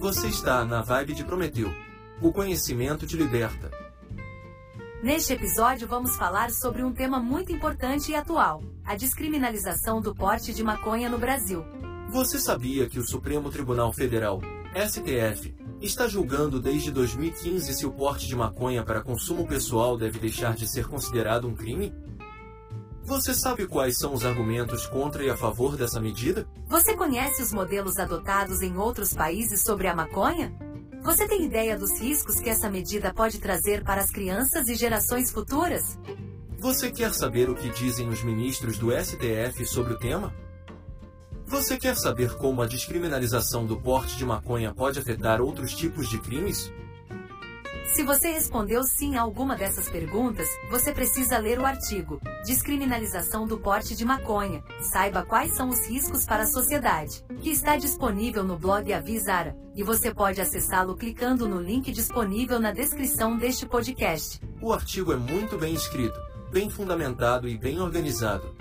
Você está na vibe de Prometeu. O conhecimento te liberta. Neste episódio vamos falar sobre um tema muito importante e atual: a descriminalização do porte de maconha no Brasil. Você sabia que o Supremo Tribunal Federal, STF, está julgando desde 2015 se o porte de maconha para consumo pessoal deve deixar de ser considerado um crime? Você sabe quais são os argumentos contra e a favor dessa medida? Você conhece os modelos adotados em outros países sobre a maconha? Você tem ideia dos riscos que essa medida pode trazer para as crianças e gerações futuras? Você quer saber o que dizem os ministros do STF sobre o tema? Você quer saber como a descriminalização do porte de maconha pode afetar outros tipos de crimes? Se você respondeu sim a alguma dessas perguntas, você precisa ler o artigo Descriminalização do porte de maconha. Saiba quais são os riscos para a sociedade, que está disponível no blog Avisara, e você pode acessá-lo clicando no link disponível na descrição deste podcast. O artigo é muito bem escrito, bem fundamentado e bem organizado.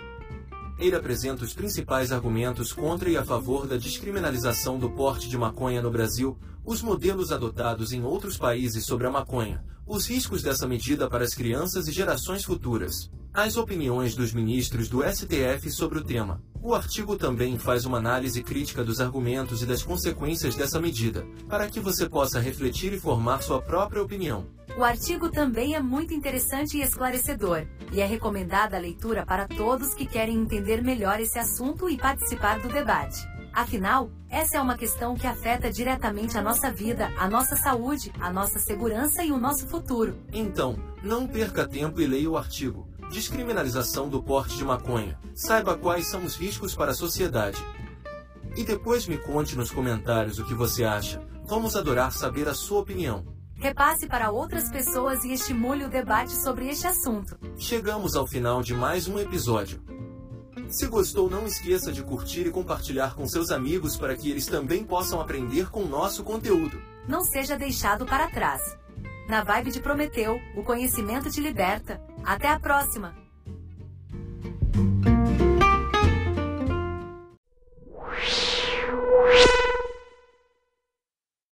Ele apresenta os principais argumentos contra e a favor da descriminalização do porte de maconha no Brasil, os modelos adotados em outros países sobre a maconha, os riscos dessa medida para as crianças e gerações futuras, as opiniões dos ministros do STF sobre o tema. O artigo também faz uma análise crítica dos argumentos e das consequências dessa medida, para que você possa refletir e formar sua própria opinião. O artigo também é muito interessante e esclarecedor, e é recomendada a leitura para todos que querem entender melhor esse assunto e participar do debate. Afinal, essa é uma questão que afeta diretamente a nossa vida, a nossa saúde, a nossa segurança e o nosso futuro. Então, não perca tempo e leia o artigo. Descriminalização do porte de maconha. Saiba quais são os riscos para a sociedade. E depois me conte nos comentários o que você acha. Vamos adorar saber a sua opinião. Repasse para outras pessoas e estimule o debate sobre este assunto. Chegamos ao final de mais um episódio. Se gostou, não esqueça de curtir e compartilhar com seus amigos para que eles também possam aprender com o nosso conteúdo. Não seja deixado para trás. Na vibe de Prometeu, o conhecimento te liberta. Até a próxima!